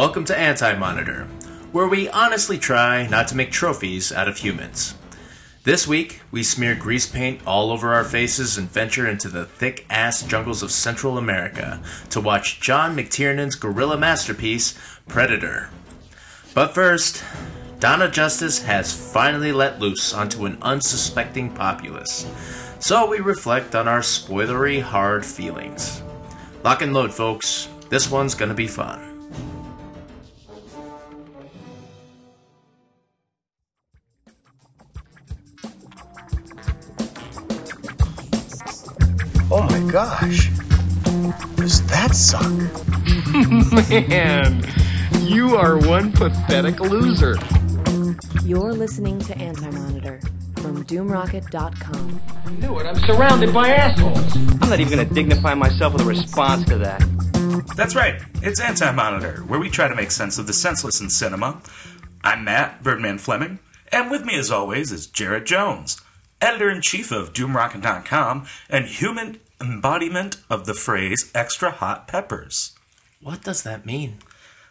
Welcome to Anti Monitor, where we honestly try not to make trophies out of humans. This week, we smear grease paint all over our faces and venture into the thick ass jungles of Central America to watch John McTiernan's guerrilla masterpiece, Predator. But first, Dawn of Justice has finally let loose onto an unsuspecting populace. So we reflect on our spoilery hard feelings. Lock and load, folks. This one's gonna be fun. Gosh. Does that suck? Man, you are one pathetic loser. You're listening to Anti Monitor from DoomRocket.com. I knew it. I'm surrounded by assholes. I'm not even going to dignify myself with a response to that. That's right. It's Anti Monitor, where we try to make sense of the senseless in cinema. I'm Matt, Birdman Fleming, and with me as always is Jarrod Jones, editor in chief of DoomRocket.com and human embodiment of the phrase extra hot peppers. What does that mean?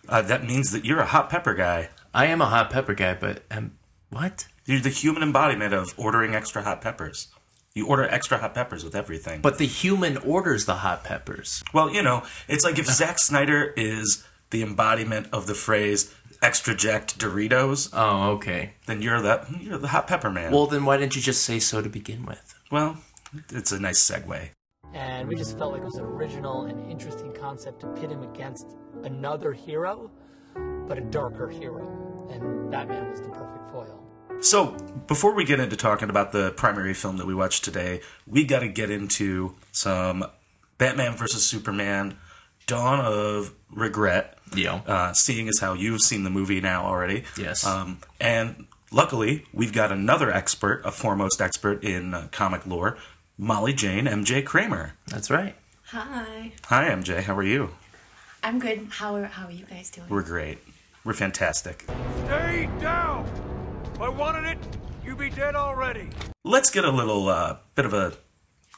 Uh, that means that you're a hot pepper guy. I am a hot pepper guy, but um, what? You're the human embodiment of ordering extra hot peppers. You order extra hot peppers with everything. But the human orders the hot peppers. Well, you know, it's like if Zack Snyder is the embodiment of the phrase extra jacked Doritos, Oh, okay. then you're the you're the hot pepper man. Well, then why didn't you just say so to begin with? well, it's a nice segue. And we just felt like it was an original and interesting concept to pit him against another hero, but a darker hero, and Batman was the perfect foil. So, before we get into talking about the primary film that we watched today, we got to get into some Batman versus Superman: Dawn of Regret. Yeah. Uh, seeing as how you've seen the movie now already. Yes. Um, and luckily, we've got another expert, a foremost expert in uh, comic lore, Molly Jane MJ Kramer. That's right. Hi. Hi, MJ. How are you? I'm good. How are how are you guys doing? We're great. We're fantastic. Stay down! If I wanted it, you'd be dead already. Let's get a little uh, bit of a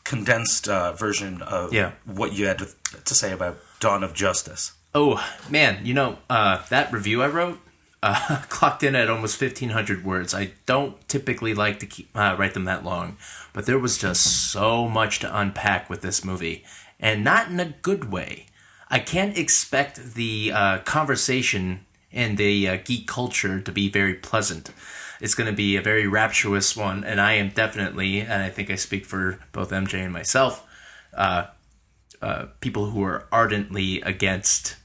condensed uh, version of Yeah. what you had to, to say about Dawn of Justice. Oh man, you know uh, that review I wrote uh, clocked in at almost fifteen hundred words. I don't typically like to keep, uh, write them that long, but there was just so much to unpack with this movie, and not in a good way. I can't expect the uh, conversation and the uh, geek culture to be very pleasant. It's going to be a very rapturous one, and I am definitely, and I think I speak for both MJ and myself, uh, uh, people who are ardently against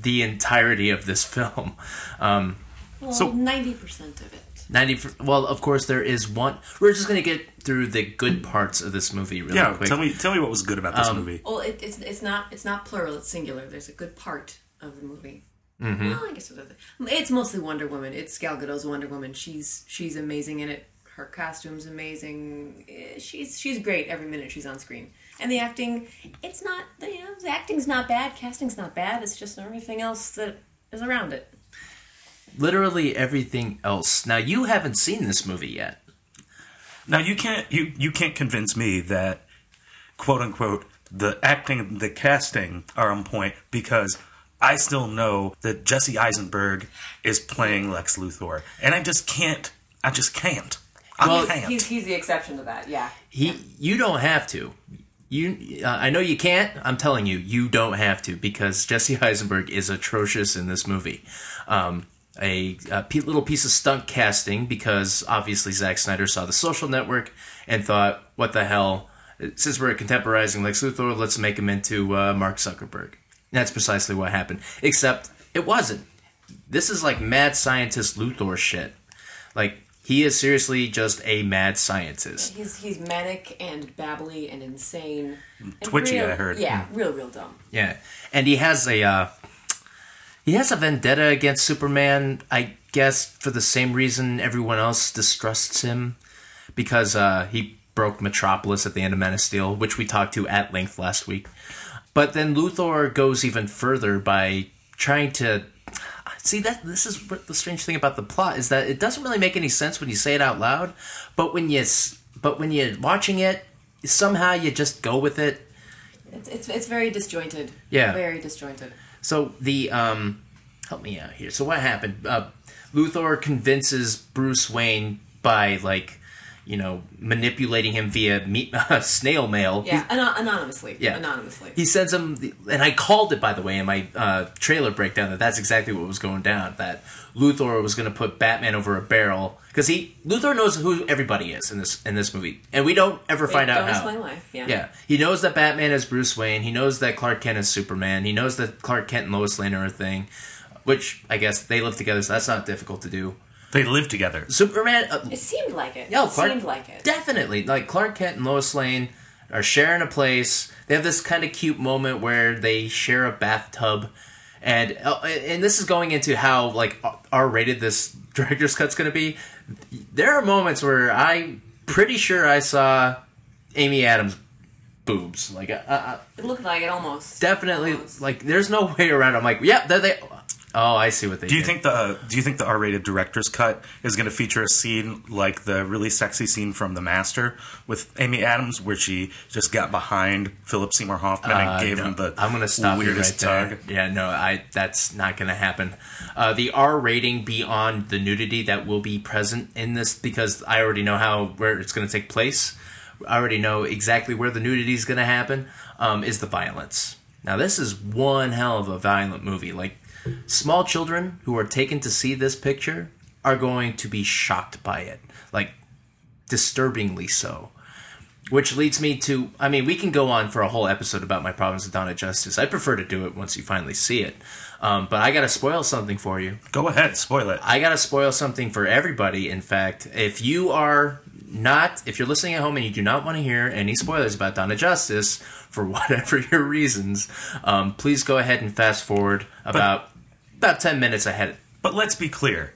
the entirety of this film. Um, Well, So- ninety percent of it. 90 well of course there is one we're just going to get through the good parts of this movie really Yeah, quick tell me tell me what was good about this Um, movie. Well, it, it's it's not it's not plural. It's singular. There's a good part of the movie. Well, I guess it is. it's mostly Wonder Woman. It's Gal Gadot's Wonder Woman. She's she's amazing in it. Her costume's amazing. Eh, She's she's great every minute she's on screen. And the acting, it's not you know the acting's not bad. Casting's not bad. It's just everything else that is around it. literally everything else now you haven't seen this movie yet Now you can't you you can't convince me that quote unquote the acting the casting are on point because I still know that Jesse Eisenberg is playing Lex Luthor, and I just can't. I just can't. I Well, can't. He's he's the exception to that. Yeah. he you don't have to you uh, i know you can't i'm telling you you don't have to because jesse eisenberg is atrocious in this movie um, a, a little piece of stunt casting because obviously Zack Snyder saw the social network and thought, what the hell? Since we're contemporizing Lex Luthor, let's make him into uh, Mark Zuckerberg. That's precisely what happened. Except it wasn't. This is like mad scientist Luthor shit. Like, he is seriously just a mad scientist. He's he's manic and babbly and insane. And Twitchy, real- I heard. Yeah, real real dumb. Yeah, and he has a uh, he has a vendetta against Superman. I guess for the same reason everyone else distrusts him, because uh, he broke Metropolis at the end of Man of Steel, which we talked to at length last week. But then Luthor goes even further by trying to see that this is what the strange thing about the plot is that it doesn't really make any sense when you say it out loud, but when you but when you're watching it, somehow you just go with it. It's it's, it's very disjointed. Yeah. Very disjointed. So the um help me out here. So what happened? Uh, Luthor convinces Bruce Wayne by like, you know, manipulating him via me- snail mail. Yeah, ano- anonymously. Yeah. Anonymously. He sends him, the, and I called it by the way in my uh, trailer breakdown that that's exactly what was going down. That Luthor was going to put Batman over a barrel because he Luthor knows who everybody is in this in this movie, and we don't ever find out how. explain why. Yeah. Yeah, he knows that Batman is Bruce Wayne. He knows that Clark Kent is Superman. He knows that Clark Kent and Lois Lane are a thing, which I guess they live together, so that's not difficult to do. They live together. Superman, uh, It seemed like it. yeah, it Clark, seemed like it. Definitely, like Clark Kent and Lois Lane are sharing a place. They have this kind of cute moment where they share a bathtub, and uh, and this is going into how like R rated this director's cut's going to be. There are moments where I'm pretty sure I saw Amy Adams' boobs. Like, uh, uh, It looked like it almost. definitely, Almost. like there's no way around. it. I'm like, yep, there they. Oh, I see what they Do you did. think the Do you think the R-rated director's cut is going to feature a scene like the really sexy scene from The Master with Amy Adams, where she just got behind Philip Seymour Hoffman and Uh, gave no. him the I'm gonna stop you right weirdest there. Yeah, no, I that's not gonna happen. Uh, the R rating beyond the nudity that will be present in this because I already know how where it's gonna take place. I already know exactly where the nudity is gonna happen. Um, is the violence. Now this is one hell of a violent movie. Like small children who are taken to see this picture are going to be shocked by it. Like disturbingly so. Which leads me to I mean, we can go on for a whole episode about my problems with of Justice. I prefer to do it once you finally see it. Um, but I gotta spoil something for you. Go ahead, spoil it. I gotta spoil something for everybody, in fact. If you are not if you're listening at home and you do not want to hear any spoilers about of Justice for whatever your reasons, um, please go ahead and fast forward about about ten minutes ahead. But let's be clear.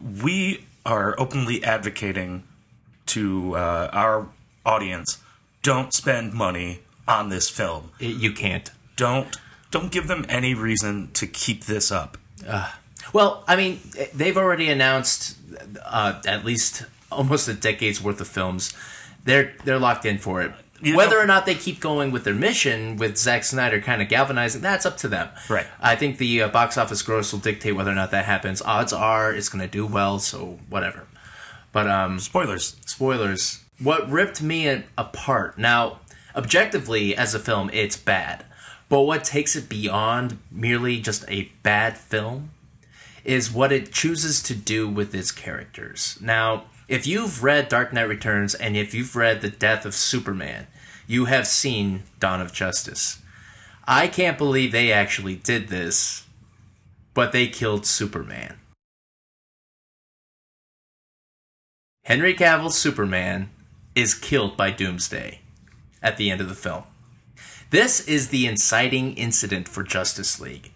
We are openly advocating to uh, our audience don't spend money on this film. It- you can't. Don't don't give them any reason to keep this up. Well, I mean, they've already announced uh, at least almost a decade's worth of films. They're they're locked in for it. You Whether know- or not they keep going with their mission, with Zack Snyder kind of galvanizing, that's up to them. Right. I think the uh, box office gross will dictate whether or not that happens. Odds are it's going to do well, so whatever. But um, Spoilers. spoilers. What ripped me a- apart? Now, objectively, as a film, it's bad. But what takes it beyond merely just a bad film is what it chooses to do with its characters. Now, if you've read Dark Knight Returns and if you've read The Death of Superman, you have seen Dawn of Justice. I can't believe they actually did this, but they killed Superman. Henry Cavill's Superman is killed by Doomsday at the end of the film. This is the inciting incident for Justice League,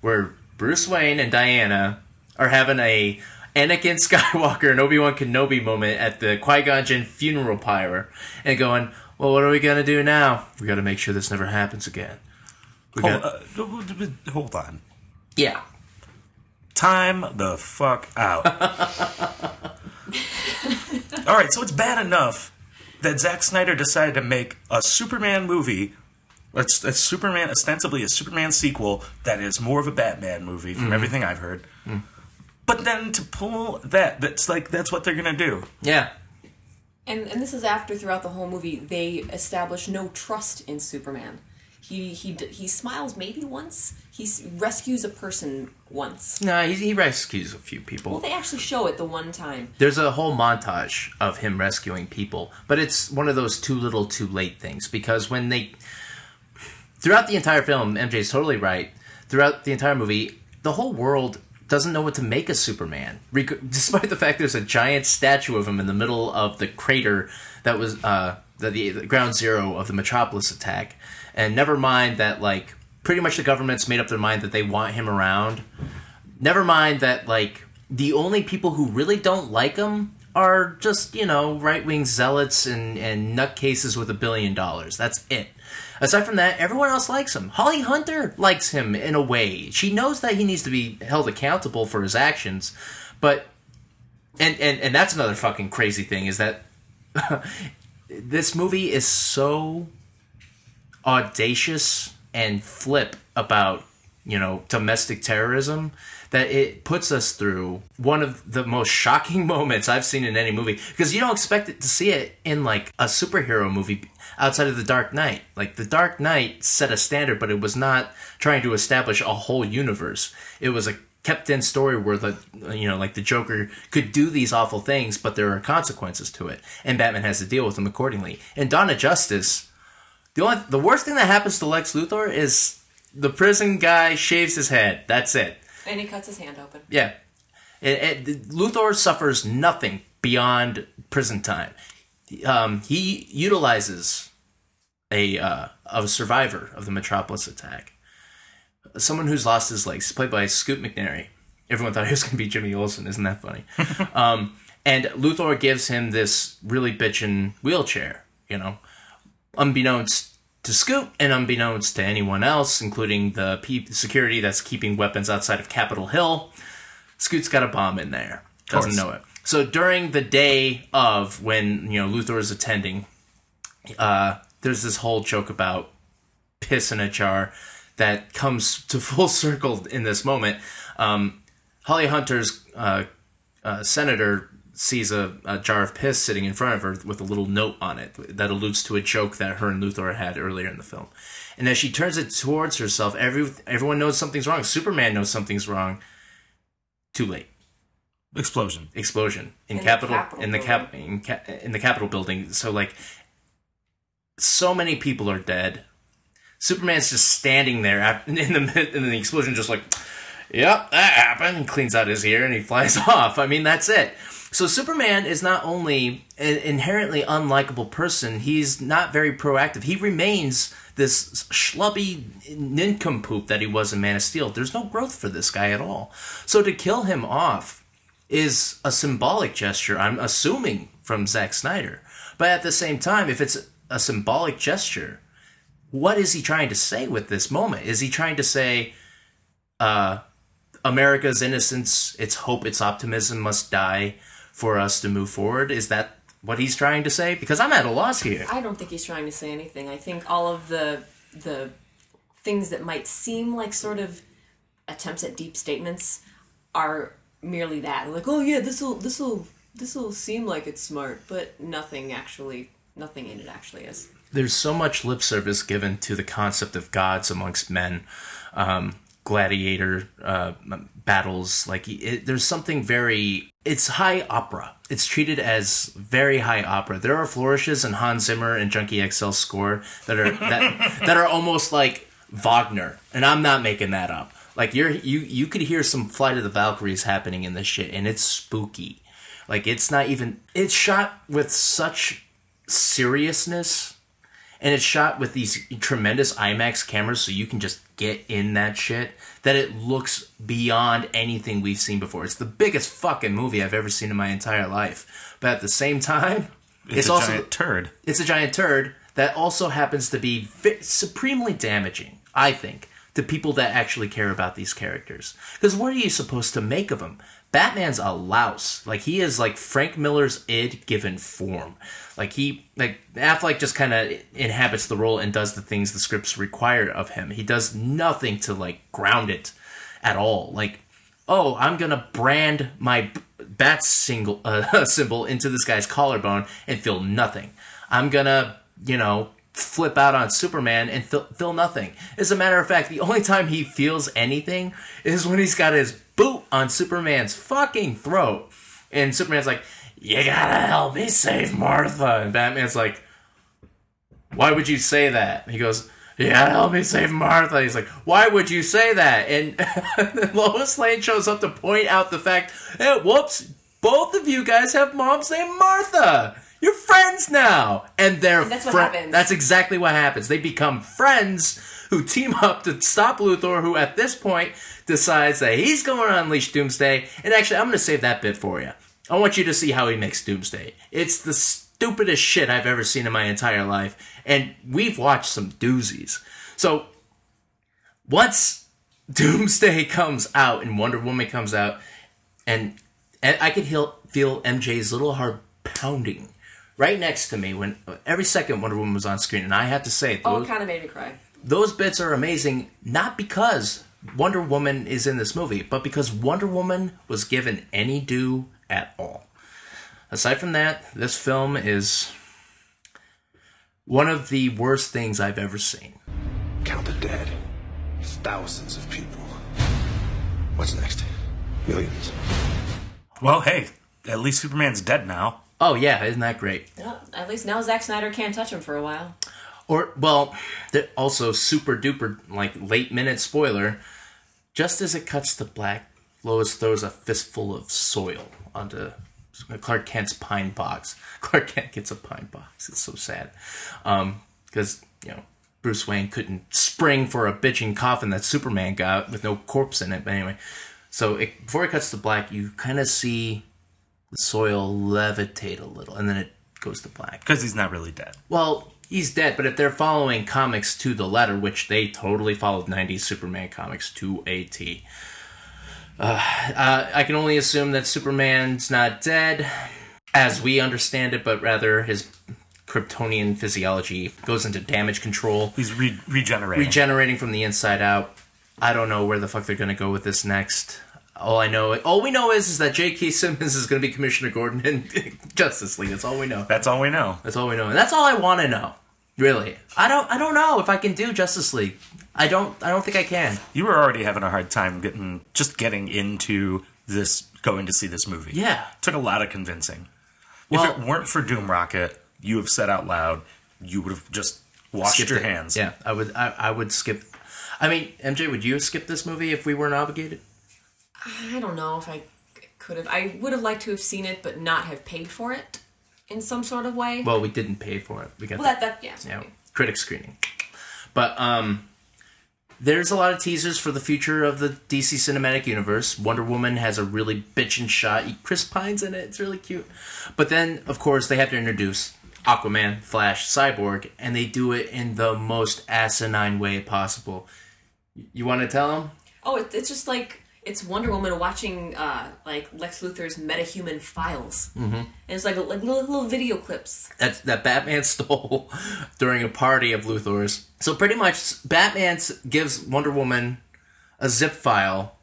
where Bruce Wayne and Diana are having a Anakin Skywalker and Obi Wan Kenobi moment at the Qui Gon Jinn funeral pyre, and going, "Well, what are we gonna do now? We got to make sure this never happens again." We Hold, got- uh, hold on. yeah, Time the fuck out. All right, so it's bad enough that Zack Snyder decided to make a Superman movie. It's a Superman, ostensibly a Superman sequel that is more of a Batman movie from everything I've heard. But then to pull that, that's like that's what they're gonna do. yeah. And and this is after throughout the whole movie they establish no trust in Superman. He he he smiles maybe once. He rescues a person once. No, he, he rescues a few people. Well, they actually show it the one time. There's a whole montage of him rescuing people, but it's one of those too little, too late things because when they. Throughout the entire film, MJ's totally right. Throughout the entire movie, the whole world doesn't know what to make of Superman, despite the fact there's a giant statue of him in the middle of the crater that was uh, the, the, the ground zero of the Metropolis attack. And never mind that, like, pretty much the government's made up their mind that they want him around never mind that like the only people who really don't like him are just you know right wing zealots and and nutcases with a billion dollars. That's it. Aside from that, everyone else likes him. Holly Hunter likes him in a way. She knows that he needs to be held accountable for his actions, but and and and that's another fucking crazy thing is that this movie is so audacious and flip about you know, domestic terrorism, that it puts us through one of the most shocking moments I've seen in any movie. Because you don't expect it to see it in like a superhero movie outside of The Dark Knight. Like The Dark Knight set a standard, but it was not trying to establish a whole universe. It was a kept in story where the you know like the Joker could do these awful things, but there are consequences to it, and Batman has to deal with them accordingly. In Dawn of Justice, the only the worst thing that happens to Lex Luthor is the prison guy shaves his head. That's it. And he cuts his hand open. Yeah, it, it, Luthor suffers nothing beyond prison time. Um, he utilizes a uh, a survivor of the Metropolis attack, someone who's lost his legs, played by Scoot McNairy. Everyone thought he was going to be Jimmy Olsen. Isn't that funny? um, and Luthor gives him this really bitchin' wheelchair. You know, unbeknownst to Scoot and unbeknownst to anyone else, including the pe- security that's keeping weapons outside of Capitol Hill, Scoot's got a bomb in there. Doesn't know it. So during the day of when you know Luthor is attending, uh, there's this whole joke about piss in a jar that comes to full circle in this moment. Um, Holly Hunter's uh, uh, senator sees a, a jar of piss sitting in front of her with a little note on it that alludes to a joke that her and Luthor had earlier in the film. And as she turns it towards herself, every everyone knows something's wrong. Superman knows something's wrong. Too late. Explosion. Explosion in, In the Capitol Capitol in the cap in, ca- in the Capitol building. So like, so many people are dead. Superman's just standing there in the in the explosion, just like, "Yep, that happened." Cleans out his ear and he flies off. I mean, that's it. So Superman is not only an inherently unlikable person; he's not very proactive. He remains this schlubby nincompoop that he was in Man of Steel. There's no growth for this guy at all. So to kill him off is a symbolic gesture. I'm assuming from Zack Snyder, but at the same time, if it's a symbolic gesture what is he trying to say with this moment? Is he trying to say, uh, America's innocence, its hope, its optimism must die for us to move forward? Is that what he's trying to say? Because I'm at a loss here. I don't think he's trying to say anything. I think all of the the things that might seem like sort of attempts at deep statements are merely that. Like, oh yeah, this will this will this will seem like it's smart, but nothing actually nothing in it actually is. There's so much lip service given to the concept of gods amongst men. Um, gladiator uh, battles like it, there's something very it's high opera it's treated as very high opera there are flourishes in hans zimmer and junkie xl score that are that, that are almost like wagner and i'm not making that up like you're you you could hear some flight of the valkyries happening in this shit and it's spooky like it's not even it's shot with such seriousness and it's shot with these tremendous IMAX cameras so you can just get in that shit that it looks beyond anything we've seen before. It's the biggest fucking movie I've ever seen in my entire life. But at the same time, It's, it's, a also giant turd. it's a giant turd that also happens to be vi- supremely damaging, I think, to people that actually care about these characters. Because what are you supposed to make of them? Batman's a louse. Like he is like Frank Miller's id given form. Like he like Affleck just kind of inhabits the role and does the things the scripts require of him. He does nothing to like ground it at all. Like oh, I'm gonna brand my bat single uh, symbol into this guy's collarbone and feel nothing. I'm gonna, you know, flip out on Superman and feel, feel nothing. As a matter of fact, the only time he feels anything is when he's got his boot on Superman's fucking throat, and Superman's like, "You gotta help me save Martha," and Batman's like, "Why would you say that?" He goes. You gotta help me save Martha. He's like, why would you say that? And Lois Lane shows up to point out the fact, hey, whoops, both of you guys have moms named Martha. You're friends now. And they're that's what fri- happens. That's exactly what happens. They become friends who team up to stop Luthor, who at this point decides that he's going to unleash Doomsday. And actually, I'm going to save that bit for you. I want you to see how he makes Doomsday. It's the stupidest shit I've ever seen in my entire life. And we've watched some doozies. So, once Doomsday comes out and Wonder Woman comes out, and, and I could feel, feel MJ's little heart pounding right next to me when every second Wonder Woman was on screen. And I have to say, Oh, those, it kind of made me cry. those bits are amazing, not because Wonder Woman is in this movie, but because Wonder Woman was given any due at all. Aside from that, this film is one of the worst things I've ever seen. Count the dead. It's thousands of people. What's next? Millions. Well, hey, at least Superman's dead now. Oh yeah, isn't that great? Well, at least now Zack Snyder can't touch him for a while. Or well, also super duper like late minute spoiler. Just as it cuts to black, Lois throws a fistful of soil onto Clark Kent's pine box. Clark Kent gets a pine box. It's so sad um, because you know Bruce Wayne couldn't spring for a bitching coffin that Superman got with no corpse in it. But anyway, so it, before it cuts to black, you kind of see the soil levitate a little, and then it goes to black. Because he's not really dead. Well, he's dead, but if they're following comics to the letter, which they totally followed 90s Superman comics to a T, uh, uh, I can only assume that Superman's not dead as we understand it, but rather his Kryptonian physiology goes into damage control, He's re- regenerating. regenerating from the inside out. I don't know where the fuck they're going to go with this next. All I know, all we know is, is that J.K. Simmons is going to be Commissioner Gordon in Justice League. That's all we know. That's all we know. That's all we know, and that's all I want to know. Really, I don't. I don't know if I can do Justice League. I don't. I don't think I can. You were already having a hard time getting just getting into this, going to see this movie. Yeah. took a lot of convincing. Well- if it weren't for Doom Rocket, you have said out loud, you would have just washed your it. hands. Yeah, I would. I, I would skip. I mean, MJ, would you skip this movie if we weren't obligated? I don't know if I could have. I would have liked to have seen it, but not have paid for it in some sort of way. Well, we didn't pay for it. We got Well, that that yeah. yeah, critic screening. But um, there's a lot of teasers for the future of the DC cinematic universe. Wonder Woman has a really bitchin' shot. Chris Pine's in it. It's really cute. But then, of course, they have to introduce Aquaman, Flash, Cyborg, and they do it in the most asinine way possible. You want to tell them? Oh, it, it's just like it's Wonder Woman watching uh, like Lex Luthor's metahuman files, mm-hmm. and it's like like little, little video clips. that that Batman stole during a party of Luthor's. So pretty much, Batman gives Wonder Woman a zip file,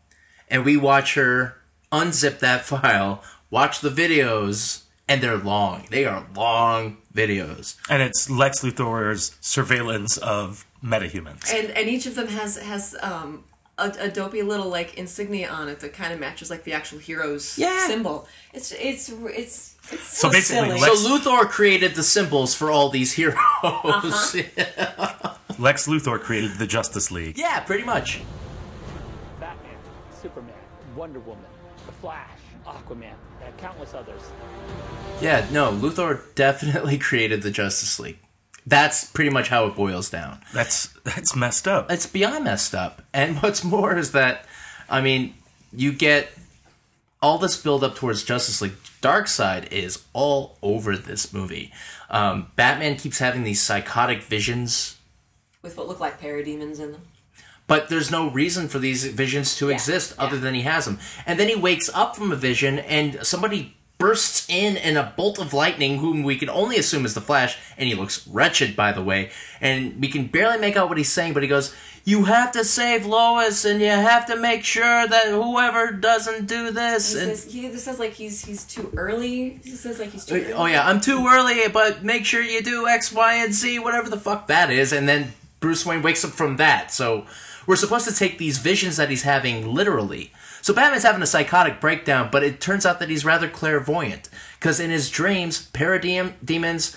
and we watch her unzip that file, watch the videos, and they're long. They are long videos. And it's Lex Luthor's surveillance of metahumans. And and each of them has has um, a, a dopey little like insignia on it that kind of matches like the actual hero's Yeah. symbol. It's it's it's it's so, So basically, silly. Lex- So Luthor created the symbols for all these heroes. Uh huh. Lex Luthor created the Justice League. yeah, pretty much. Batman, Superman, Wonder Woman, The Flash, Aquaman, and countless others. Yeah, no, Luthor definitely created the Justice League. That's pretty much how it boils down. That's that's messed up. it's beyond messed up. And what's more is that, I mean, you get all this build up towards Justice League. Darkseid is all over this movie. Um, Batman keeps having these psychotic visions, with what look like parademons in them. but there's no reason for these visions to Yeah, exist yeah. other than he has them. And then he wakes up from a vision, and somebody bursts in in a bolt of lightning, whom we can only assume is the Flash, and he looks wretched, by the way. And we can barely make out what he's saying, but he goes, "You have to save Lois, and you have to make sure that whoever doesn't do this." He And says he this says like he's he's too early. He says like he's too. Early. oh yeah, I'm too early, but make sure you do X, Y, and Z, whatever the fuck that is. And then Bruce Wayne wakes up from that. So we're supposed to take these visions that he's having literally. So Batman's having a psychotic breakdown, but it turns out that he's rather clairvoyant because in his dreams, paradem demons,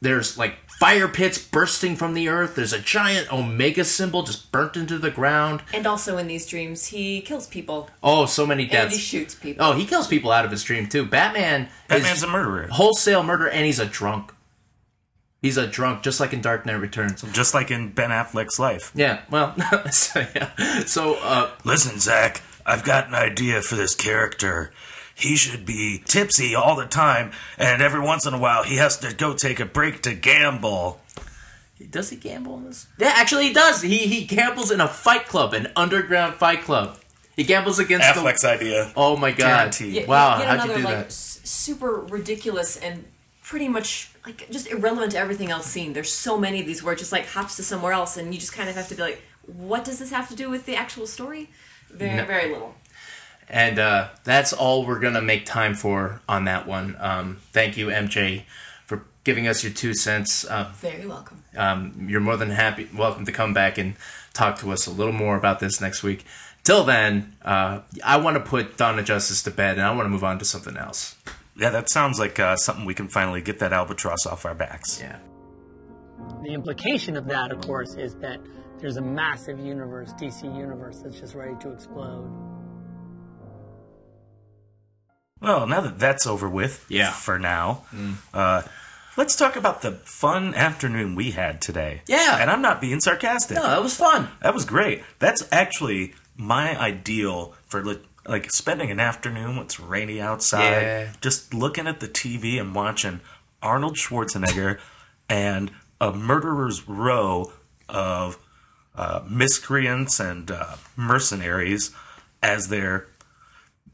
there's like fire pits bursting from the earth. There's a giant Omega symbol just burnt into the ground. And also in these dreams, he kills people Oh, so many deaths. and deaths. he shoots people. Oh, he kills people out of his dream too. Batman Batman's is a murderer. wholesale murder, and he's a drunk. He's a drunk, just like in Dark Knight Returns. Just like in Ben Affleck's life. Yeah, well, so, yeah. so uh, Listen, Zach, I've got an idea for this character. He should be tipsy all the time, and every once in a while he has to go take a break to gamble. does he gamble in this? Yeah, actually, he does. He he gambles in a fight club, an underground fight club. He gambles against Affleck's the. idea. Oh my god! Guaranteed. Yet- Wow, yet how'd another you do like that? s- super ridiculous and pretty much like just irrelevant to everything else seen. There's so many of these where it just like hops to somewhere else, and you just kind of have to be like, what does this have to do with the actual story? Very, No. very little. And uh, that's all we're going to make time for on that one. Um, thank you, MJ, for giving us your two cents. Uh, Very welcome. um, you're more than happy, welcome to come back and talk to us a little more about this next week. Till then, uh, I want to put Dawn of Justice to bed and I want to move on to something else. Yeah, that sounds like uh, something we can finally get that albatross off our backs. Yeah. The implication of that, of course, is that there's a massive universe, DC universe, that's just ready to explode. Well, now that that's over with, Yeah. Mm. for now, uh, let's talk about the fun afternoon we had today. Yeah. and I'm not being sarcastic. No, that was fun. That was great. That's actually my ideal for li- like spending an afternoon when it's rainy outside, Yeah. just looking at the TV and watching Arnold Schwarzenegger and a murderer's row of uh, miscreants and uh, mercenaries as they're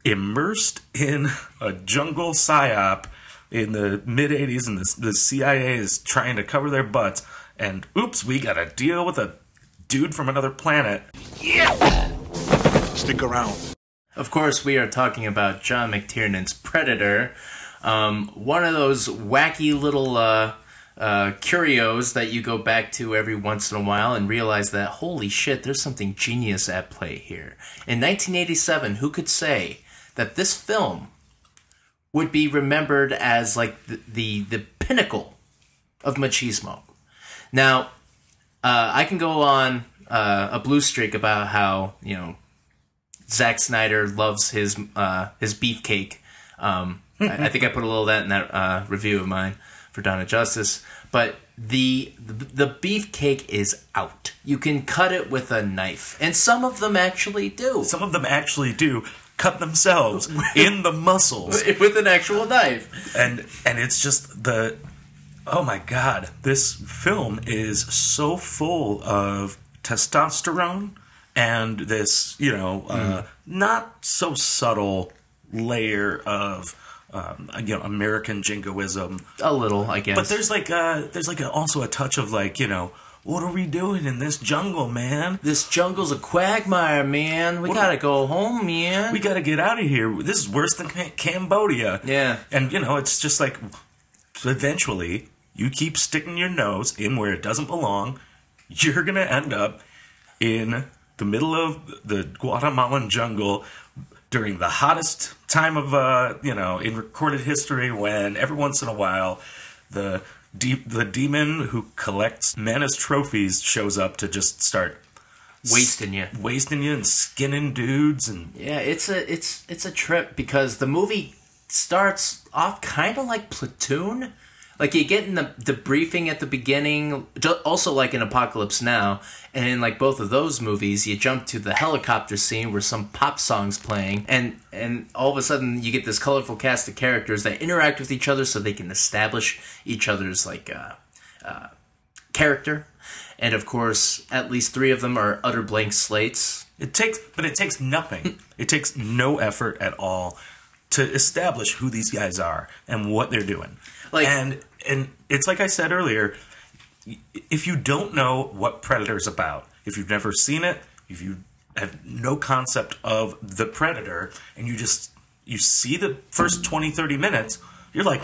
immersed in a jungle psyop in the mid 80s and the, the CIA is trying to cover their butts and oops we got to deal with a dude from another planet Yeah! Stick around. Of course, we are talking about John McTiernan's Predator, um, one of those wacky little uh, uh, curios that you go back to every once in a while and realize that holy shit, there's something genius at play here. In 1987, who could say that this film would be remembered as like the the, the pinnacle of machismo? Now, uh, I can go on uh, a blue streak about how you know Zack Snyder loves his uh, his beefcake. Um, I, I think I put a little of that in that uh, review of mine for Dawn of Justice. But the the beefcake is out. You can cut it with a knife, and some of them actually do. some of them actually do cut themselves in the muscles with an actual knife. and and it's just the oh my god this film is so full of testosterone and this you know uh, not so subtle layer of um, you know American jingoism A little, I guess. but there's like uh there's like a, also a touch of like you know what are we doing in this jungle man this jungle's a quagmire, man. We What- gotta go home, man. we got to get out of here. This is worse than Cambodia. Yeah. And, you know, it's just like eventually you keep sticking your nose in where it doesn't belong, you're to end up in the middle of the Guatemalan jungle during the hottest time of, uh, you know, in recorded history when every once in a while the. De- the demon who collects men as trophies shows up to just start wasting you. wasting you and skinning dudes and Yeah, it's a it's it's a trip because the movie starts off kind of like Platoon. Like you get in the the briefing at the beginning, also like in Apocalypse Now, and in like both of those movies, you jump to the helicopter scene where some pop songs playing, and and all of a sudden you get this colorful cast of characters that interact with each other so they can establish each other's like uh, uh, character, and of course at least three of them are utter blank slates. It takes, but it takes nothing. it takes no effort at all to establish who these guys are and what they're doing. Like- and and it's like I said earlier. If you don't know what Predator's about, if you've never seen it, if you have no concept of the Predator, and you just you see the first 20, 30 minutes, you're like,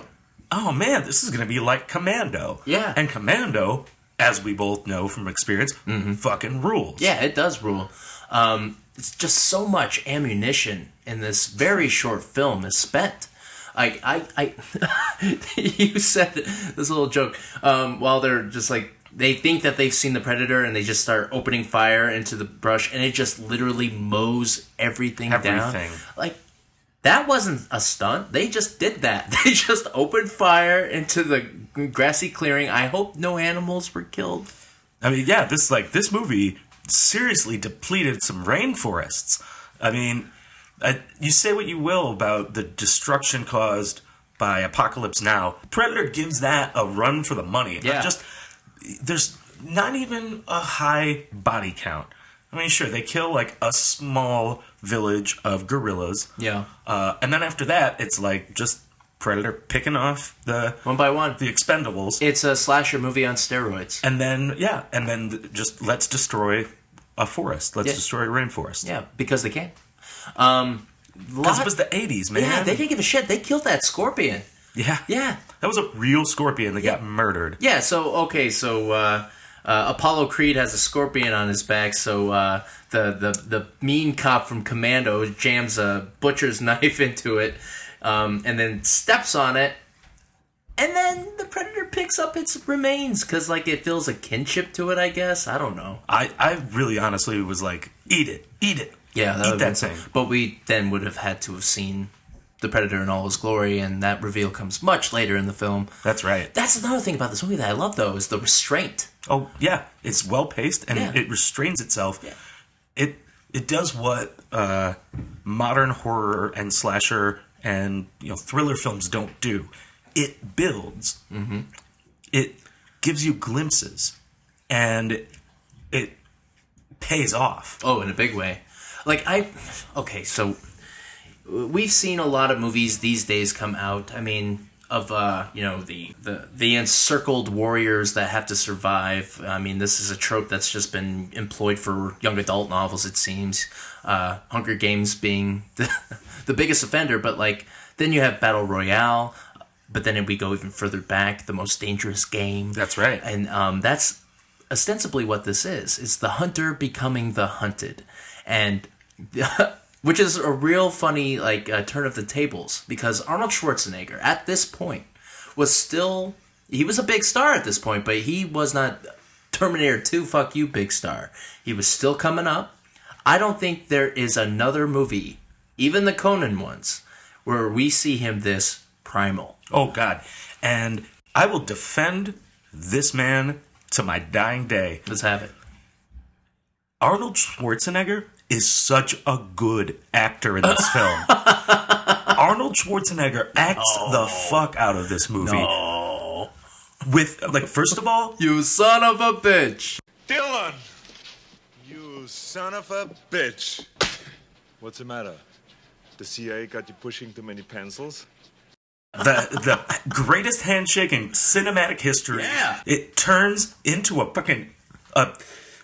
oh man, this is going to be like Commando. Yeah. and Commando, as we both know from experience, fucking rules. Yeah, it does rule. Um, it's just so much ammunition in this very short film is spent. I, I, I you said this little joke um, while they're just like they think that they've seen the predator and they just start opening fire into the brush and it just literally mows everything, down. Like that wasn't a stunt. They just did that. They just opened fire into the grassy clearing. I hope no animals were killed. I mean, yeah, this like this movie seriously depleted some rainforests. I mean, I, you say what you will about the destruction caused by Apocalypse Now. Predator gives that a run for the money. Yeah. Just there's not even a high body count. I mean, sure, they kill like a small village of guerrillas. Yeah. Uh, and then after that, it's like just Predator picking off the One by one. the expendables. It's a slasher movie on steroids. and then yeah, and then just let's destroy a forest. Let's Yeah. destroy a rainforest. Yeah, because they can. Um, Because it was the 80s, man. yeah, they didn't give a shit. They killed that scorpion. Yeah. Yeah. That was a real scorpion that got murdered. Yeah, so okay, so uh, uh, Apollo Creed has a scorpion on his back, so uh, the, the the mean cop from Commando jams a butcher's knife into it, um, and then steps on it, and then the predator picks up its remains because like it feels a kinship to it. I guess I don't know. I, I really honestly was like, eat it, eat it. Yeah, that eat that thing. But we then would have had to have seen the predator in all his glory, and that reveal comes much later in the film. That's right. That's another thing about this movie that I love, though, is the restraint. Oh yeah, it's well paced and Yeah. it restrains itself. Yeah. It it does what uh, modern horror and slasher and you know thriller films don't do. It builds. Mm-hmm. It gives you glimpses, and it pays off. Oh, in a big way. Like I, okay, so we've seen a lot of movies these days come out. I mean, of uh, you know the the the encircled warriors that have to survive. I mean, this is a trope that's just been employed for young adult novels. It seems. Uh, Hunger Games being the the biggest offender, but like then you have Battle Royale. But then we go even further back, the most dangerous game. That's right. and um, that's ostensibly what this is. It's the hunter becoming the hunted, and which is a real funny like uh, turn of the tables because Arnold Schwarzenegger at this point was still he was a big star at this point, but he was not Terminator 2 fuck you big star. He was still coming up. I don't think there is another movie, even the Conan ones, where we see him this primal. Oh God! And I will defend this man to my dying day. Let's have it. Arnold Schwarzenegger is such a good actor in this film. Arnold Schwarzenegger acts the fuck out of this movie. No. With like, first of all, You son of a bitch. Dillon! You son of a bitch. What's the matter? The CIA got you pushing too many pencils? the the greatest handshake in cinematic history. Yeah. It turns into a fucking uh,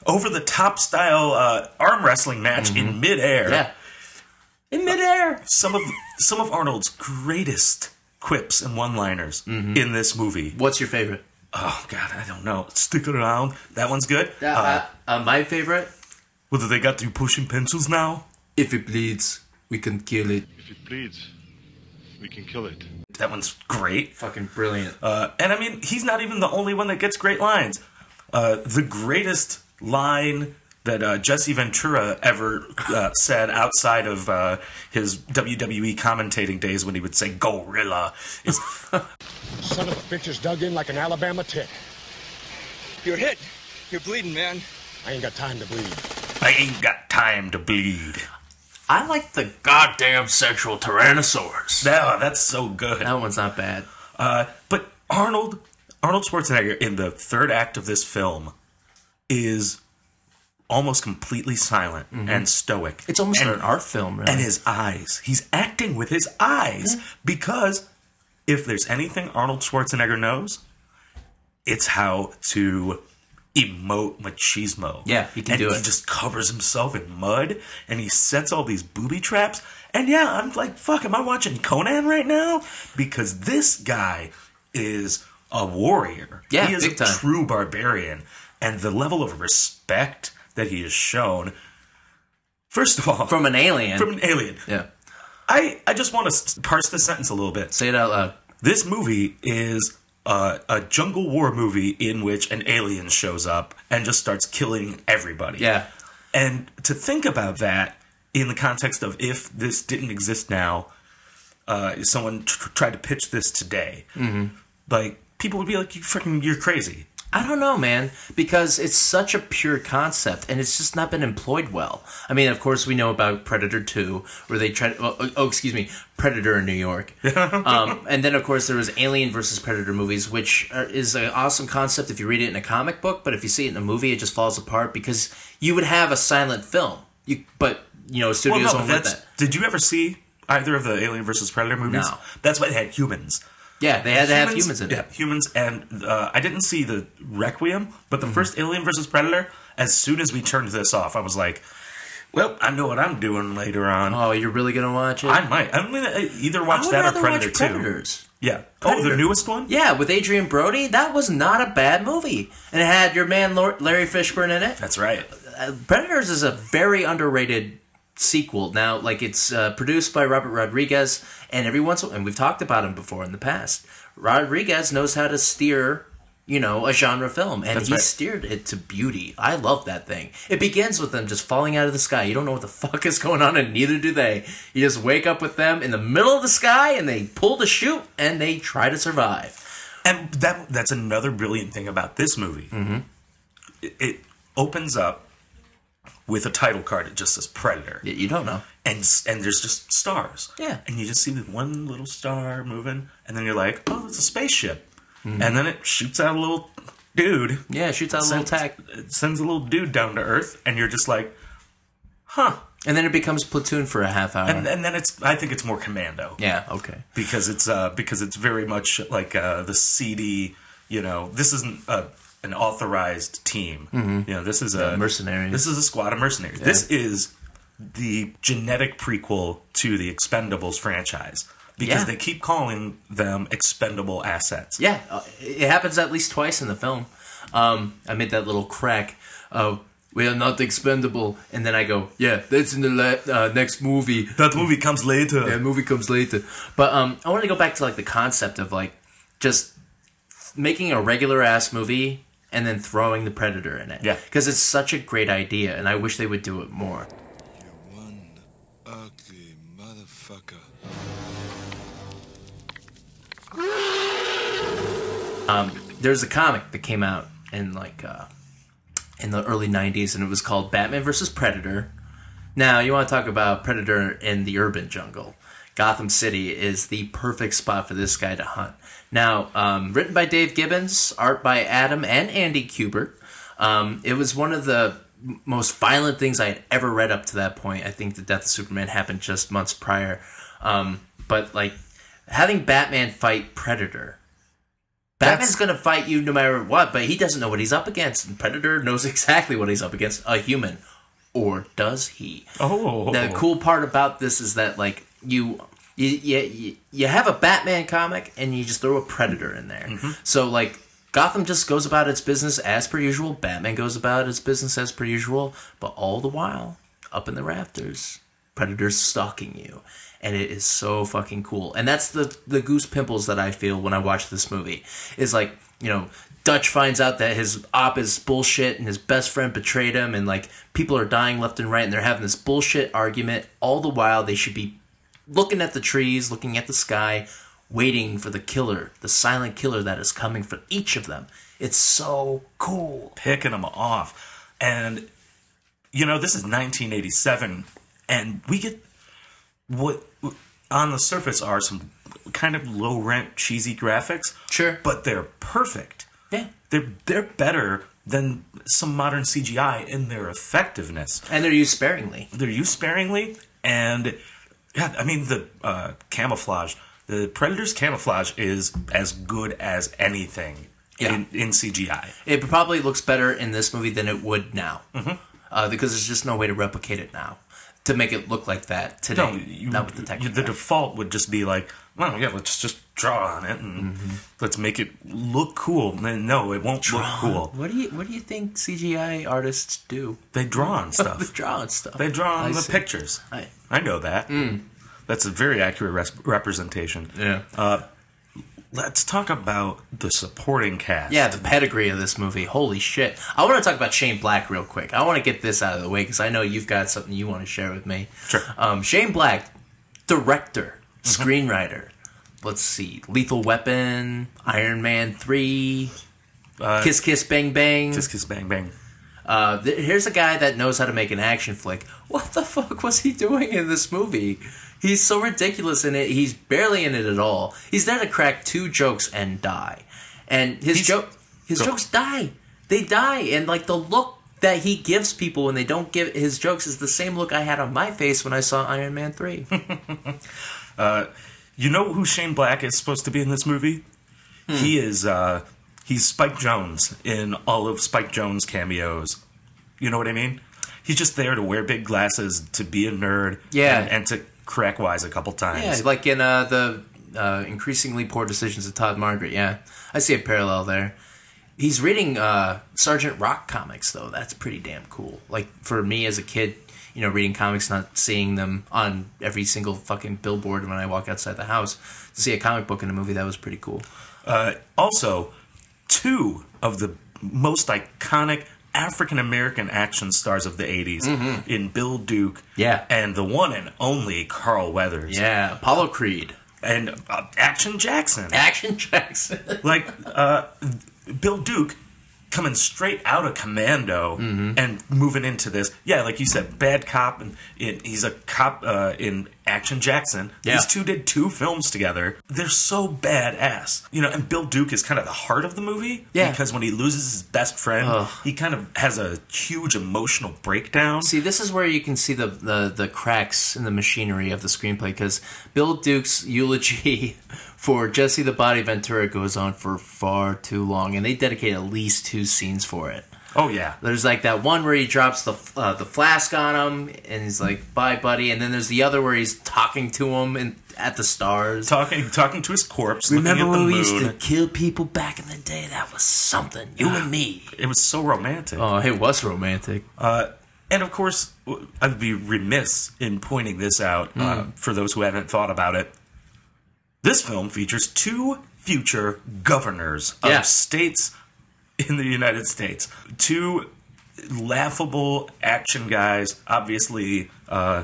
over the top style uh, arm wrestling match in midair. Mm-hmm. Yeah. In midair. Some of some of Arnold's greatest quips and one-liners Mm-hmm. in this movie. What's your favorite? Oh God, I don't know. Stick around. That one's good. Yeah, Uh, uh, uh, my favorite. whether they got you pushing pencils now. If it bleeds, we can kill it. If it bleeds, we can kill it. That one's great. Fucking brilliant. Uh, and I mean, he's not even the only one that gets great lines. Uh, the greatest line that uh, Jesse Ventura ever uh, said outside of uh, his WWE commentating days when he would say "Gorilla" is Son of a bitch is dug in like an Alabama tit. You're hit. You're bleeding, man. I ain't got time to bleed. "I ain't got time to bleed." I like the goddamn sexual Tyrannosaurus. That, that's so good. That one's not bad. Uh, but Arnold Arnold Schwarzenegger in the third act of this film is almost completely silent and stoic. Mm-hmm. It's almost and, an art film, really. and his eyes. He's acting with his eyes because if there's anything Arnold Schwarzenegger knows, it's how to emote machismo. Yeah, he can and do He just covers himself in mud and he sets all these booby traps. And yeah, I'm like, fuck, am I watching Conan right now? Because this guy is a warrior. Yeah, he is a time. true barbarian. And the level of respect that he has shown, first of all, From an alien. from an alien. yeah. I, I just want to parse this sentence a little bit. Say it out loud. This movie is a, a jungle war movie in which an alien shows up and just starts killing everybody. Yeah. And to think about that in the context of if this didn't exist now, uh, someone tr- tried to pitch this today, Mm-hmm. like people would be like, "You freaking, you're crazy." I don't know, man, because it's such a pure concept and it's just not been employed well. I mean, of course, we know about Predator 2, where they tried. Oh, oh excuse me, Predator in New York. um, and then, of course, there was Alien versus Predator movies, which are, is an awesome concept if you read it in a comic book, but if you see it in a movie, it just falls apart because you would have a silent film. You, but you know, Well, studios no, don't that's, that. did you ever see either of the Alien versus Predator movies? No. That's why they had humans. Yeah, they had to have humans in it. yeah, humans, and uh, I didn't see the Requiem, but the Mm-hmm. first Alien versus Predator, as soon as we turned this off, I was like, "Well, I know what I'm doing later on. Oh, you're really gonna watch it? I might. I'm gonna either watch that or Predator watch Two. Predators. Yeah. Oh, the newest one. Yeah, with Adrien Brody, that was not a bad movie, and it had your man Larry Fishburne in it. That's right. Uh, Predators is a very underrated sequel. Now, like it's uh, produced by Robert Rodriguez, and every once in- and we've talked about him before in the past. Rodriguez knows how to steer, you know, a genre film, and That's he right. steered it to beauty. I love that thing. It begins with them just falling out of the sky. You don't know what the fuck is going on, and neither do they. You just wake up with them in the middle of the sky, and they pull the chute, and they try to survive. And that that's another brilliant thing about this movie. Mm-hmm. It, it opens up with a title card. It just says Predator, You don't know. and and there's just stars. Yeah. and you just see the one little star moving, and then you're like, oh, it's a spaceship, Mm-hmm. and then it shoots out a little dude. Yeah, shoots out a little tack. it sends a little dude down to Earth, and you're just like, huh. And then it becomes platoon for a half hour. And, and then it's I think it's more Commando. yeah, okay. because it's uh because it's very much like uh the CD you know this isn't a, an authorized team you know this is a Mm-hmm. Yeah, mercenaries. this is a squad of mercenaries this is the genetic prequel to the expendables franchise because Yeah. they keep calling them expendable assets Yeah, uh, it happens at least twice in the film. Um, I made that little crack. Oh, we are not expendable, and then I go, yeah, that's in the la- uh, next movie. that movie comes later That movie comes later. But um, I want to go back to like the concept of like just making a regular ass movie and then throwing the predator in it. Yeah. because it's such a great idea, and I wish they would do it more. One ugly motherfucker. there's a comic that came out in like uh, in the early 90s and it was called batman versus predator now you want to talk about predator in the urban jungle gotham city is the perfect spot for this guy to hunt now um, written by dave gibbons art by adam and andy kubert um, it was one of the most violent things i had ever read up to that point i think the death of superman happened just months prior um, but like having batman fight predator Batman's gonna fight you no matter what, but he doesn't know what he's up against. And Predator knows exactly what he's up against. A human, or does he? oh The cool part about this is that like you. You, you, you have a Batman comic and you just throw a Predator in there. Mm-hmm. So, like, Gotham just goes about its business as per usual. Batman goes about its business as per usual. But all the while, up in the rafters, Predator's stalking you. And it is so fucking cool. And that's the, the goose pimples that I feel when I watch this movie. Is like, you know, Dutch finds out that his op is bullshit and his best friend betrayed him. And, like, people are dying left and right. And they're having this bullshit argument. All the while, they should be looking at the trees, looking at the sky, waiting for the killer, the silent killer that is coming for each of them. It's so cool. picking them off. And you know, this is 1987, and we get what on the surface are some kind of low rent, cheesy graphics. Sure. but they're perfect. Yeah. They're they're better than some modern CGI in their effectiveness. And they're used sparingly. They're used sparingly, and yeah, I mean the uh, camouflage. The Predator's camouflage is as good as anything Yeah. in, in CGI. It probably looks better in this movie than it would now. Mm-hmm. Uh, because there's just no way to replicate it now. To make it look like that today. No, you, not with the technique. the default would just be like, well, yeah, let's just draw on it and Mm-hmm. let's make it look cool. No, it won't look cool. What do you What do you think CGI artists do? They draw on stuff. They draw and stuff. they draw on I the see. pictures. I- I know that. That's a very accurate res- representation. Yeah. Uh, let's talk about the supporting cast. Yeah, the pedigree of this movie. Holy shit. I want to talk about Shane Black real quick. I want to get this out of the way because I know you've got something you want to share with me. Sure. Um, Shane Black, director, screenwriter. Let's see. Lethal Weapon, Iron Man 3, Uh, Kiss Kiss Bang Bang. Kiss Kiss Bang Bang. Uh, th- here's a guy that knows how to make an action flick. What the fuck was he doing in this movie? He's so ridiculous in it. He's barely in it at all. He's there to crack two jokes and die. And his joke, his Go. jokes die. They die, and like the look that he gives people when they don't give his jokes is the same look I had on my face when I saw Iron Man three. You know who Shane Black is supposed to be in this movie? Hmm. He is. Uh, he's Spike Jonze in all of Spike Jonze cameos You know what I mean? He's just there to wear big glasses, to be a nerd, Yeah. and, and to crack wise a couple times. Yeah, like in uh, the uh, increasingly poor decisions of Todd Margaret. Yeah, I see a parallel there. He's reading uh, Sergeant Rock comics though. That's pretty damn cool. Like for me as a kid, you know, reading comics, not seeing them on every single fucking billboard when I walk outside the house, to see a comic book in a movie that was pretty cool. Uh, also, two of the most iconic African American action stars of the 80s in Bill Duke Mm-hmm. Yeah. and the one and only Carl Weathers. Yeah, Apollo Creed, And uh, Action Jackson. Action Jackson. like, uh, Bill Duke coming straight out of Commando Mm-hmm. and moving into this. Yeah, like you said, bad cop, and it, he's a cop uh, in Action Jackson. Yeah. These two did two films together. They're so badass, you know. And Bill Duke is kind of the heart of the movie. Yeah. because when he loses his best friend, Ugh. he kind of has a huge emotional breakdown. See, this is where you can see the, the, the cracks in the machinery of the screenplay because Bill Duke's eulogy for Jesse the Body Ventura goes on for far too long, and they dedicate at least two scenes for it. oh yeah, There's like that one where he drops the uh, the flask on him, and he's like, "Bye, buddy," and then there's the other where he's talking to him and at the stars. talking talking to his corpse. Remember looking at when the we used moon. to kill people back in the day? That was something. You and me. It was so romantic. Oh, it was romantic. Uh, and of course, I'd be remiss in pointing this out uh, Hmm. for those who haven't thought about it. This film features two future governors of states in the United States. Two laughable action guys. Obviously, uh,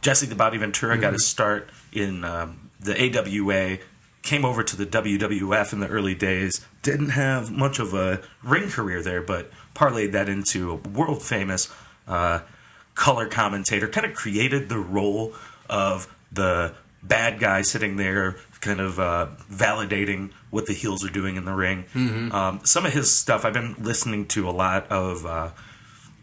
Jesse the Body Ventura got his start in um, the AWA. Came over to the WWF in the early days. Didn't have much of a ring career there, but parlayed that into a world famous uh, color commentator. Kind of created the role of the bad guy sitting there, kind of uh, validating what the heels are doing in the ring. Um, some of his stuff, I've been listening to a lot of uh,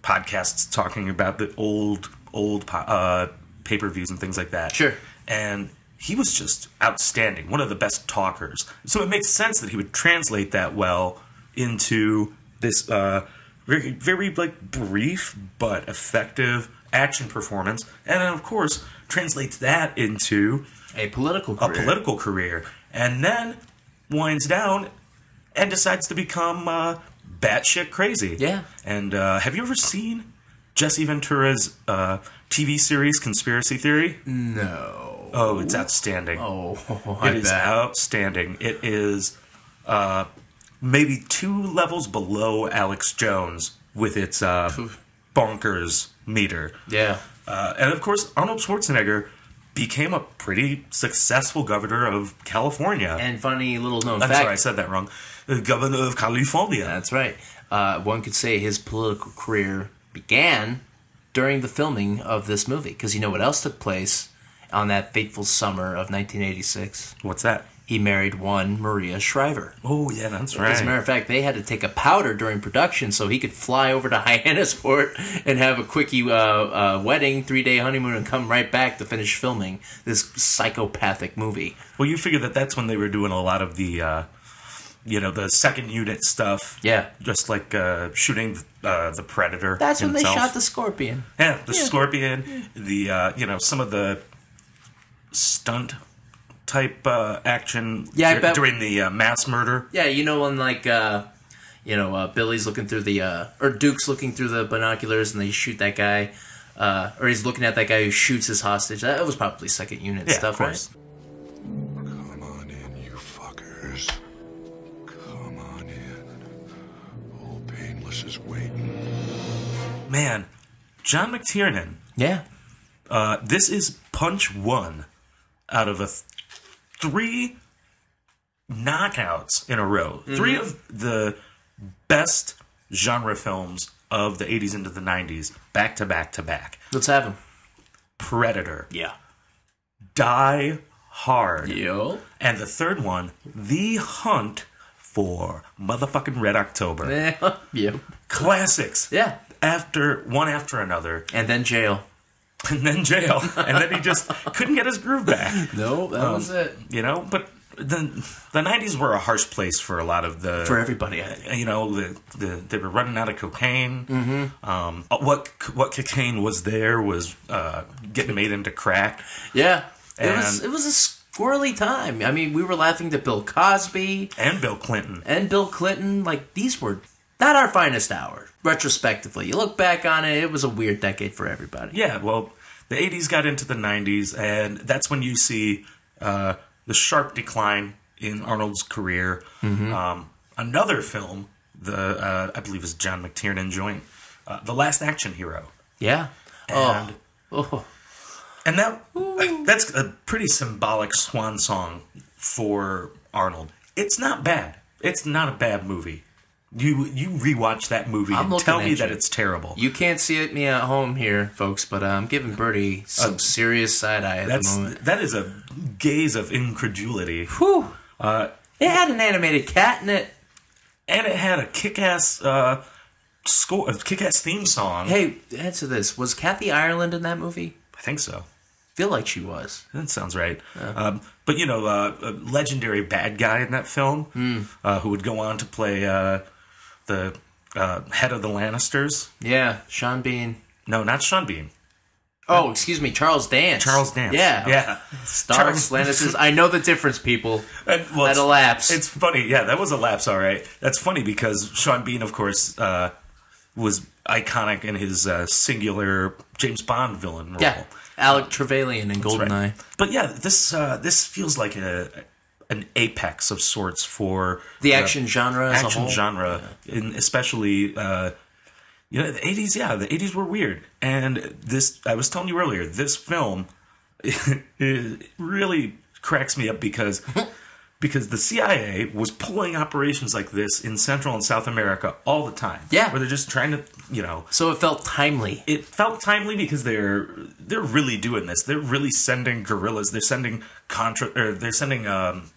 podcasts talking about the old, old po- uh, pay per views and things like that. Sure. And he was just outstanding, one of the best talkers. So it makes sense that he would translate that well into this uh, very, very like brief but effective action performance, and then of course translates that into A political a career. political career, and then winds down and decides to become uh, batshit crazy. Yeah. And uh, have you ever seen Jesse Ventura's uh, TV series Conspiracy Theory? No. Oh, it's outstanding. Oh, I It is bet. outstanding. It is uh, maybe two levels below Alex Jones with its uh, bonkers meter. Yeah. Uh, and of course, Arnold Schwarzenegger became a pretty successful governor of California. And funny little known I'm fact. sorry, I said that wrong. The governor of California. That's right. Uh, one could say his political career began during the filming of this movie. Because you know what else took place on that fateful summer of 1986? What's that? He married one Maria Shriver. Oh, yeah, that's right. As a matter of fact, they had to take a powder during production so he could fly over to Hyannisport and have a quickie uh, uh, wedding, three day honeymoon, and come right back to finish filming this psychopathic movie. Well, you figure that that's when they were doing a lot of the, uh, you know, the second unit stuff. Yeah. Just like uh, shooting uh, the Predator. That's when they shot the Scorpion. Yeah, the Yeah. Scorpion, the uh, you know some of the stunt type uh, action. Yeah, dur- bet- during the uh, mass murder. Yeah, you know when like uh you know, uh, Billy's looking through the uh or Duke's looking through the binoculars and they shoot that guy uh or he's looking at that guy who shoots his hostage. That was probably second unit Yeah, stuff, of course. right? Come on in, you fuckers. Come on in. Old Painless is waiting. Man, John McTiernan. Yeah. Uh, this is punch one out of a th- three knockouts in a row. Mm-hmm. Three of the best genre films of the 80s into the 90s, back to back to back. Let's have him. Predator, Yeah. Die Hard, Yo. and the third one, The Hunt for motherfucking Red October. Yeah. yeah. Classics. Yeah. After one after another, And then jail. And then jail, and then he just couldn't get his groove back. No, that was it. You know, but the the nineties were a harsh place for a lot of the For everybody. You know, the, the they were running out of cocaine. Mhm. Um, what what cocaine was there was uh, getting made into crack. Yeah, it was it was a squirrely time. I mean, we were laughing to Bill Cosby and Bill Clinton and Bill Clinton. Like these were not our finest hour. Retrospectively, you look back on it, it was a weird decade for everybody. Yeah, well, the 80s got into the 90s, and that's when you see uh, the sharp decline in Arnold's career. Mhm. Um, another film, the uh, I believe is John McTiernan joint, uh, The Last Action Hero. Yeah. And, oh. and that that's a pretty symbolic swan song for Arnold. It's not bad. It's not a bad movie. You you rewatch that movie I'm and tell me you. that it's terrible. You can't see it me at home here, folks, but uh, I'm giving Birdy some serious side eye at the Uh, That's moment. that is a gaze of incredulity. Whew. Uh, it had an animated cat in it, and it had a kick-ass uh, score, a kick-ass theme song. Hey, answer this: Was Kathy Ireland in that movie? I think so. Feel like she was. That sounds right. Um, but you know, uh, a legendary bad guy in that film, uh, who would go on to play uh, the uh, head of the Lannisters. Yeah, Sean Bean. No, not Sean Bean. Oh, excuse me, Charles Dance. Charles Dance. Yeah, yeah. Starks, Lannisters. I know the difference, people. And, well, At a lapse. It's funny. Yeah, that was a lapse. All right. That's funny because Sean Bean, of course, uh, was iconic in his uh, singular James Bond villain role. Yeah, Alec Trevelyan in That's right. Goldeneye. But yeah, this uh, this feels like a an apex of sorts for The action genre as a action genre, in especially uh, you know the eighties. Yeah, the eighties were weird, and this I was telling you earlier. This film really cracks me up because. Because the CIA was pulling operations like this in Central and South America all the time. Yeah. where they're just trying to, you know, So it felt timely. it felt timely because they're they're really doing this. They're really sending guerrillas. They're sending contra or they're sending um,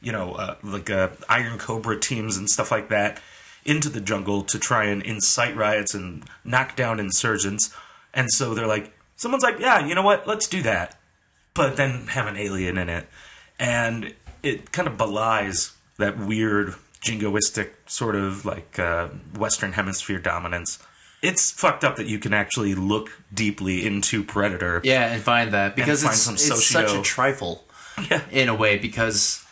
you know uh, like uh, Iron Cobra teams and stuff like that into the jungle to try and incite riots and knock down insurgents. And so they're like, someone's like, yeah, you know what? Let's do that, but then have an alien in it, and it kind of belies that weird jingoistic sort of like uh, Western Hemisphere dominance. It's fucked up that you can actually look deeply into Predator. Yeah, and find that because find it's, some it's socio- such a trifle Yeah. in a way because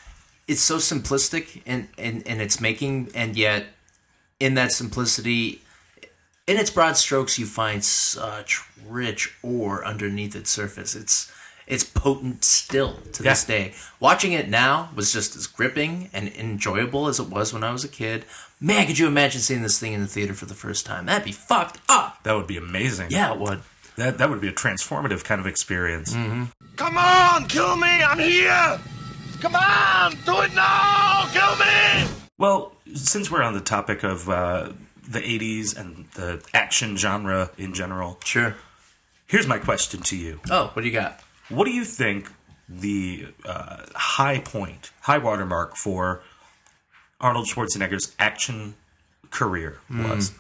it's so simplistic in, in, in its making, and yet in that simplicity, in its broad strokes, you find such rich ore underneath its surface. It's it's potent still to this day. Watching it now was just as gripping and enjoyable as it was when I was a kid. Man, could you imagine seeing this thing in the theater for the first time? That'd be fucked up. That would be amazing. Yeah, it would. That that would be a transformative kind of experience. Mm-hmm. Come on, kill me! I'm here! Come on, do it now! Kill me! Well, since we're on the topic of uh, the 80s and the action genre in general, Sure. here's my question to you. Oh, what do you got? What do you think the uh, high point, high watermark for Arnold Schwarzenegger's action career was?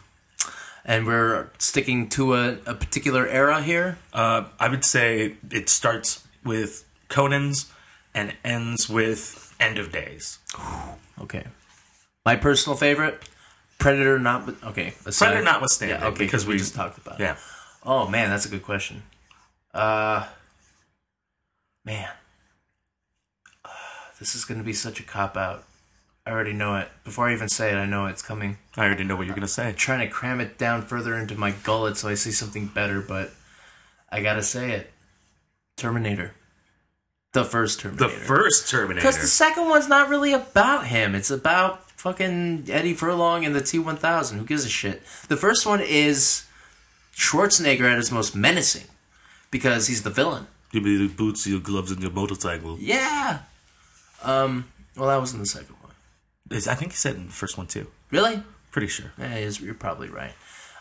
And we're sticking to a, a particular era here. Uh, I would say it starts with Conan's and ends with End of Days. Okay. My personal favorite, Predator not okay. aside- Predator notwithstanding, Yeah, okay, because we we- just talked about. it. Yeah. Oh man, that's a good question. Uh, man, Uh, this is going to be such a cop out. I already know it. Before I even say it, I know it's coming. I already know what you're going to say. I'm trying to cram it down further into my gullet so I see something better, but I gotta say it. Terminator. The first Terminator. The first Terminator. Because the second one's not really about him. It's about fucking Eddie Furlong and the T one thousand. Who gives a shit? The first one is Schwarzenegger at his most menacing because he's the villain. Give me the boots, your gloves, and your motorcycle. Yeah. Um. Well, that was in the second one. Is- I think he said in the first one too. Really? Pretty sure. Yeah, you're you're probably right.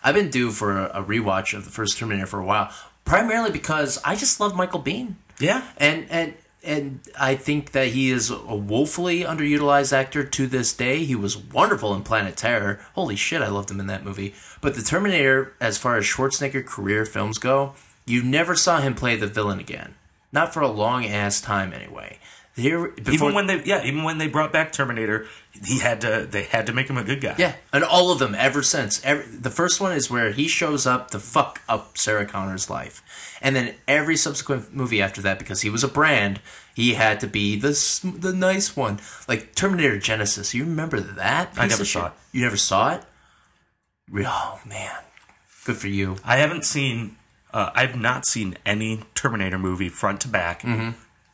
I've been due for a, a rewatch of the first Terminator for a while, primarily because I just love Michael Biehn. Yeah. and and and I think that he is a woefully underutilized actor to this day. He was wonderful in Planet Terror. Holy shit, I loved him in that movie. But the Terminator, as far as Schwarzenegger career films go, you never saw him play the villain again. Not for a long ass time, anyway. Here, before, even when they yeah, even when they brought back Terminator, he had to they had to make him a good guy. Yeah, and all of them ever since. Every, the first one is where he shows up to fuck up Sarah Connor's life, and then every subsequent movie after that, because he was a brand, he had to be the the nice one. Like Terminator Genisys, you remember that? I never saw it. You never saw it? Oh man, good for you. I haven't seen uh, I've not seen any Terminator movie front to back Mm-hmm.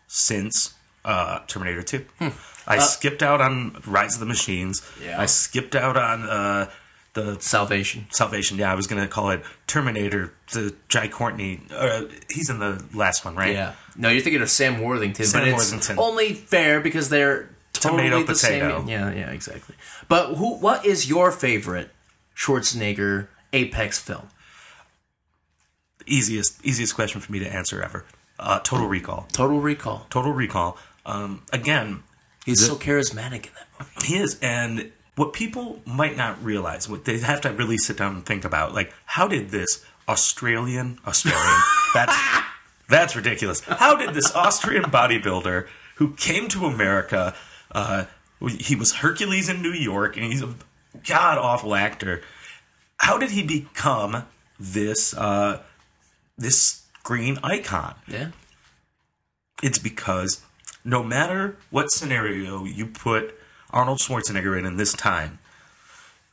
since uh, Terminator Two. Hmm. I skipped out on Rise of the Machines. Yeah. I skipped out on uh, the Salvation. Salvation. Yeah, I was gonna call it Terminator. The Jai Courtney. Uh, he's in the last one, right? Yeah. No, you're thinking of Sam Worthington, Sam but it's Worthington. only fair because they're totally Tomato, the potato. same. Yeah, yeah, exactly. But who? What is your favorite Schwarzenegger Apex film? Easiest easiest question for me to answer ever. Uh, Total Recall. Total Recall. Total Recall. Um, again, He's so charismatic in that movie. He is, and what people might not realize, what they have to really sit down and think about, like, how did this Australian Australian that's that's ridiculous. How did this Austrian bodybuilder who came to America, uh, he was Hercules in New York, and he's a god awful actor. How did he become this uh, this green icon? Yeah. It's because no matter what scenario you put Arnold Schwarzenegger in in this time,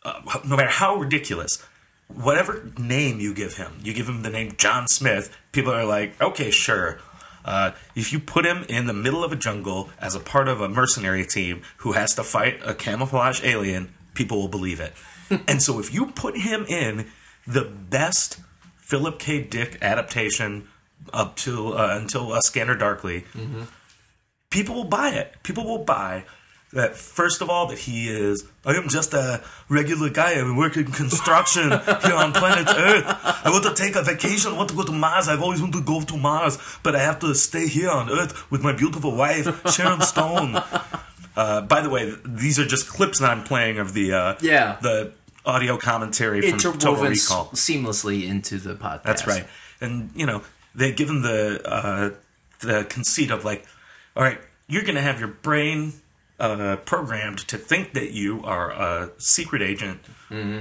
uh, no matter how ridiculous, whatever name you give him, you give him the name John Smith, people are like, okay, sure. Uh, if you put him in the middle of a jungle as a part of a mercenary team who has to fight a camouflage alien, people will believe it. and so if you put him in the best Philip K. Dick adaptation up to uh, until uh, Scanner Darkly, people will buy it. People will buy that first of all that he is I am just a regular guy. I work in construction here on planet Earth. I want to take a vacation. I want to go to Mars. I've always wanted to go to Mars, but I have to stay here on Earth with my beautiful wife Sharon Stone. Uh, by the way, these are just clips that I'm playing of the uh, Yeah. the audio commentary from Total Recall. seamlessly into the podcast. That's right. And you know, they give them the uh, the conceit of like, all right, you're going to have your brain uh, programmed to think that you are a secret agent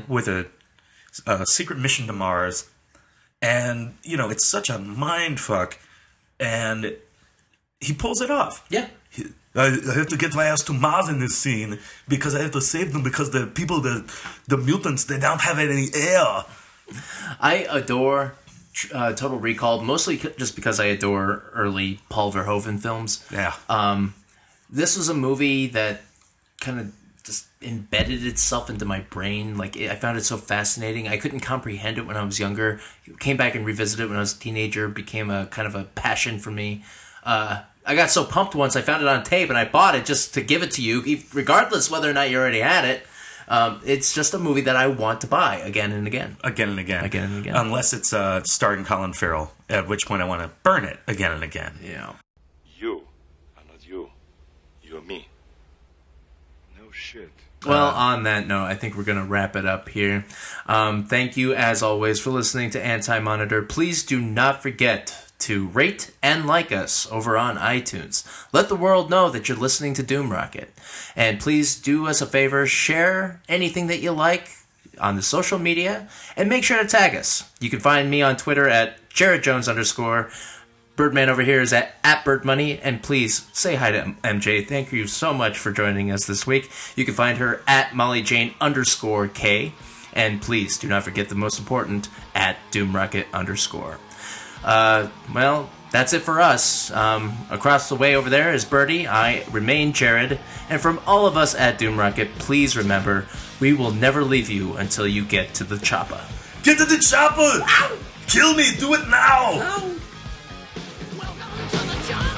with a, a secret mission to Mars, and you know, it's such a mind fuck, and he pulls it off. Yeah. I, I have to get my ass to Mars in this scene because I have to save them because the people, the the mutants, they don't have any air. I adore uh, Total Recall mostly just because I adore early Paul Verhoeven films. Yeah. Um, this was a movie that kind of just embedded itself into my brain. Like I found it so fascinating. I couldn't comprehend it when I was younger. Came back and revisited it when I was a teenager. Became a kind of a passion for me. Uh, I got so pumped once I found it on tape and I bought it just to give it to you, regardless whether or not you already had it. Um, it's just a movie that I want to buy again and again. again and again. Again and again. Unless it's uh, starring Colin Farrell, at which point I want to burn it again and again. Yeah. You are not you. You're me. No shit. Well, on that note, I think we're going to wrap it up here. Um, thank you, as always, for listening to Anti Monitor. Please do not forget to rate and like us over on iTunes. Let the world know that you're listening to DoomRocket. And please do us a favor share anything that you like on the social media and make sure to tag us. You can find me on Twitter at Jarrod Jones underscore. Birdman over here is at, at BirdMoney, and please say hi to MJ. Thank you so much for joining us this week. You can find her at Molly Jane underscore K, and please do not forget the most important at Doomrocket underscore. Uh, well, that's it for us. Um, across the way over there is Birdy. I remain Jarrod. And from all of us at DoomRocket, please remember we will never leave you until you get to the chopper. Get to the chopper! Ow! Kill me! Do it now! Ow. Welcome to the!